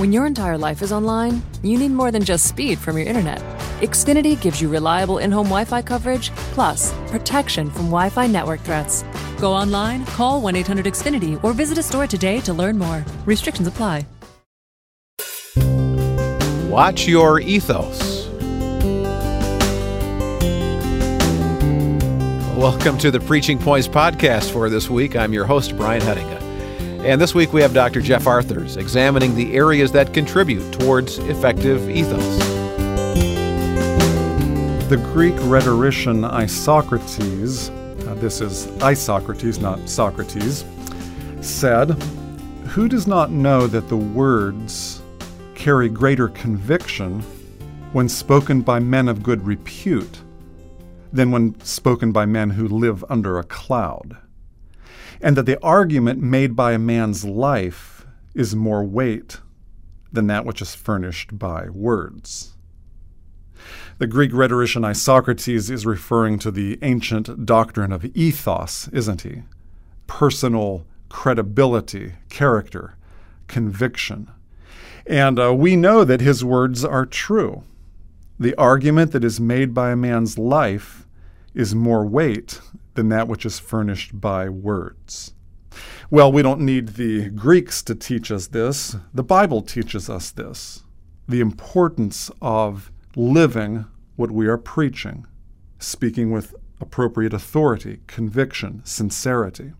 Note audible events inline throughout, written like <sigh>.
When your entire life is online, you need more than just speed from your internet. Xfinity gives you reliable in home Wi Fi coverage, plus protection from Wi Fi network threats. Go online, call 1 800 Xfinity, or visit a store today to learn more. Restrictions apply. Watch your ethos. Welcome to the Preaching Points podcast for this week. I'm your host, Brian Hettinga. And this week we have Dr. Jeff Arthurs examining the areas that contribute towards effective ethos. The Greek rhetorician Isocrates, uh, this is Isocrates, not Socrates, said, Who does not know that the words carry greater conviction when spoken by men of good repute than when spoken by men who live under a cloud? And that the argument made by a man's life is more weight than that which is furnished by words. The Greek rhetorician Isocrates is referring to the ancient doctrine of ethos, isn't he? Personal credibility, character, conviction. And uh, we know that his words are true. The argument that is made by a man's life is more weight than that which is furnished by words. Well, we don't need the Greeks to teach us this. The Bible teaches us this the importance of living what we are preaching, speaking with appropriate authority, conviction, sincerity.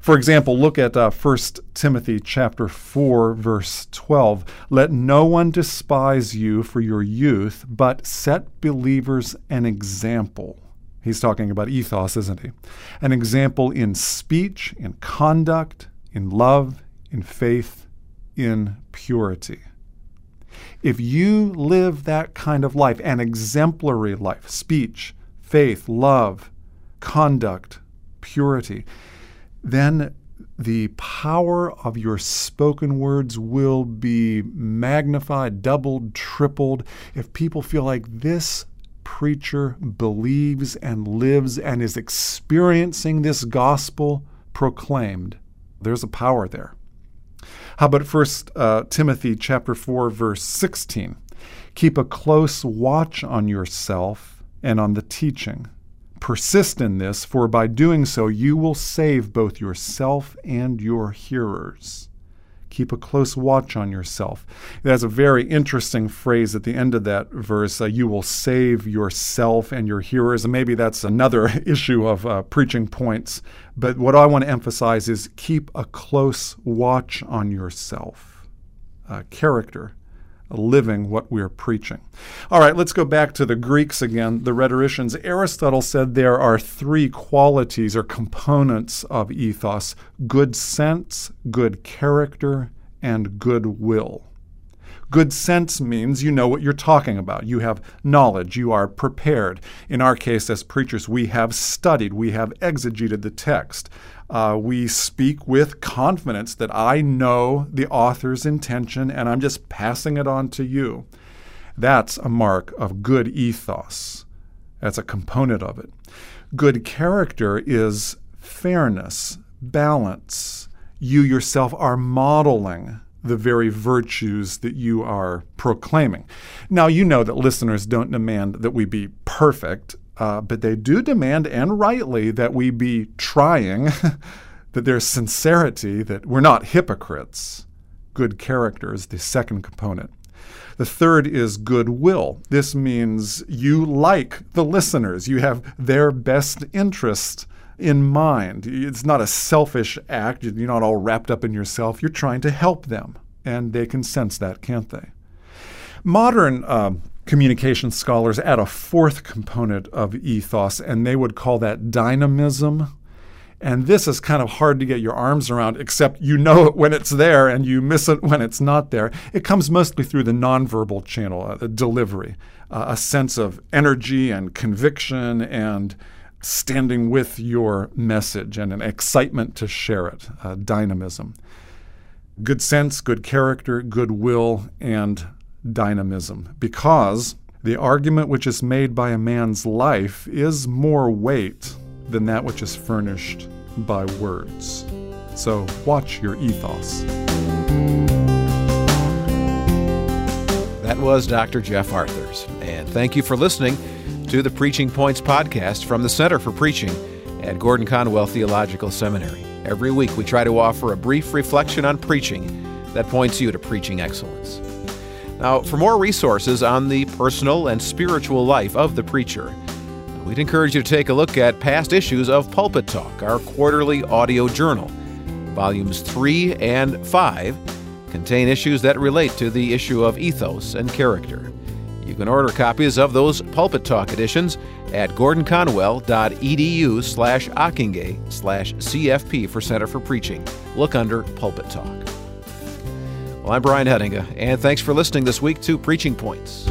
For example, look at uh, 1 Timothy chapter 4 verse 12. Let no one despise you for your youth, but set believers an example He's talking about ethos, isn't he? An example in speech, in conduct, in love, in faith, in purity. If you live that kind of life, an exemplary life, speech, faith, love, conduct, purity, then the power of your spoken words will be magnified, doubled, tripled. If people feel like this preacher believes and lives and is experiencing this gospel proclaimed, there's a power there. How about First uh, Timothy chapter 4 verse 16? Keep a close watch on yourself and on the teaching. Persist in this, for by doing so you will save both yourself and your hearers. Keep a close watch on yourself. That's a very interesting phrase at the end of that verse. Uh, you will save yourself and your hearers. And maybe that's another <laughs> issue of uh, preaching points. But what I want to emphasize is keep a close watch on yourself. Uh, character living what we're preaching. All right, let's go back to the Greeks again, the rhetoricians. Aristotle said there are three qualities or components of ethos good sense, good character, and good will. Good sense means you know what you're talking about. You have knowledge. You are prepared. In our case, as preachers, we have studied, we have exegeted the text. Uh, we speak with confidence that I know the author's intention and I'm just passing it on to you. That's a mark of good ethos. That's a component of it. Good character is fairness, balance. You yourself are modeling the very virtues that you are proclaiming. Now, you know that listeners don't demand that we be perfect, uh, but they do demand, and rightly, that we be trying, <laughs> that there's sincerity, that we're not hypocrites. Good character is the second component. The third is goodwill. This means you like the listeners, you have their best interest in mind. It's not a selfish act. You're not all wrapped up in yourself. You're trying to help them, and they can sense that, can't they? Modern uh, communication scholars add a fourth component of ethos, and they would call that dynamism. And this is kind of hard to get your arms around, except you know it when it's there and you miss it when it's not there. It comes mostly through the nonverbal channel, uh, the delivery, uh, a sense of energy and conviction and standing with your message and an excitement to share it, uh, dynamism. Good sense, good character, good will, and dynamism. Because the argument which is made by a man's life is more weight than that which is furnished by words. So watch your ethos. That was Dr. Jeff Arthurs. And thank you for listening to the Preaching Points podcast from the Center for Preaching at Gordon Conwell Theological Seminary. Every week we try to offer a brief reflection on preaching that points you to preaching excellence. Now, for more resources on the personal and spiritual life of the preacher, we'd encourage you to take a look at past issues of Pulpit Talk, our quarterly audio journal. Volumes 3 and 5 contain issues that relate to the issue of ethos and character. You can order copies of those Pulpit Talk editions at gordonconwell.edu slash Ockenga slash CFP for Center for Preaching. Look under Pulpit Talk. Well, I'm Brian Hettinga, and thanks for listening this week to Preaching Points.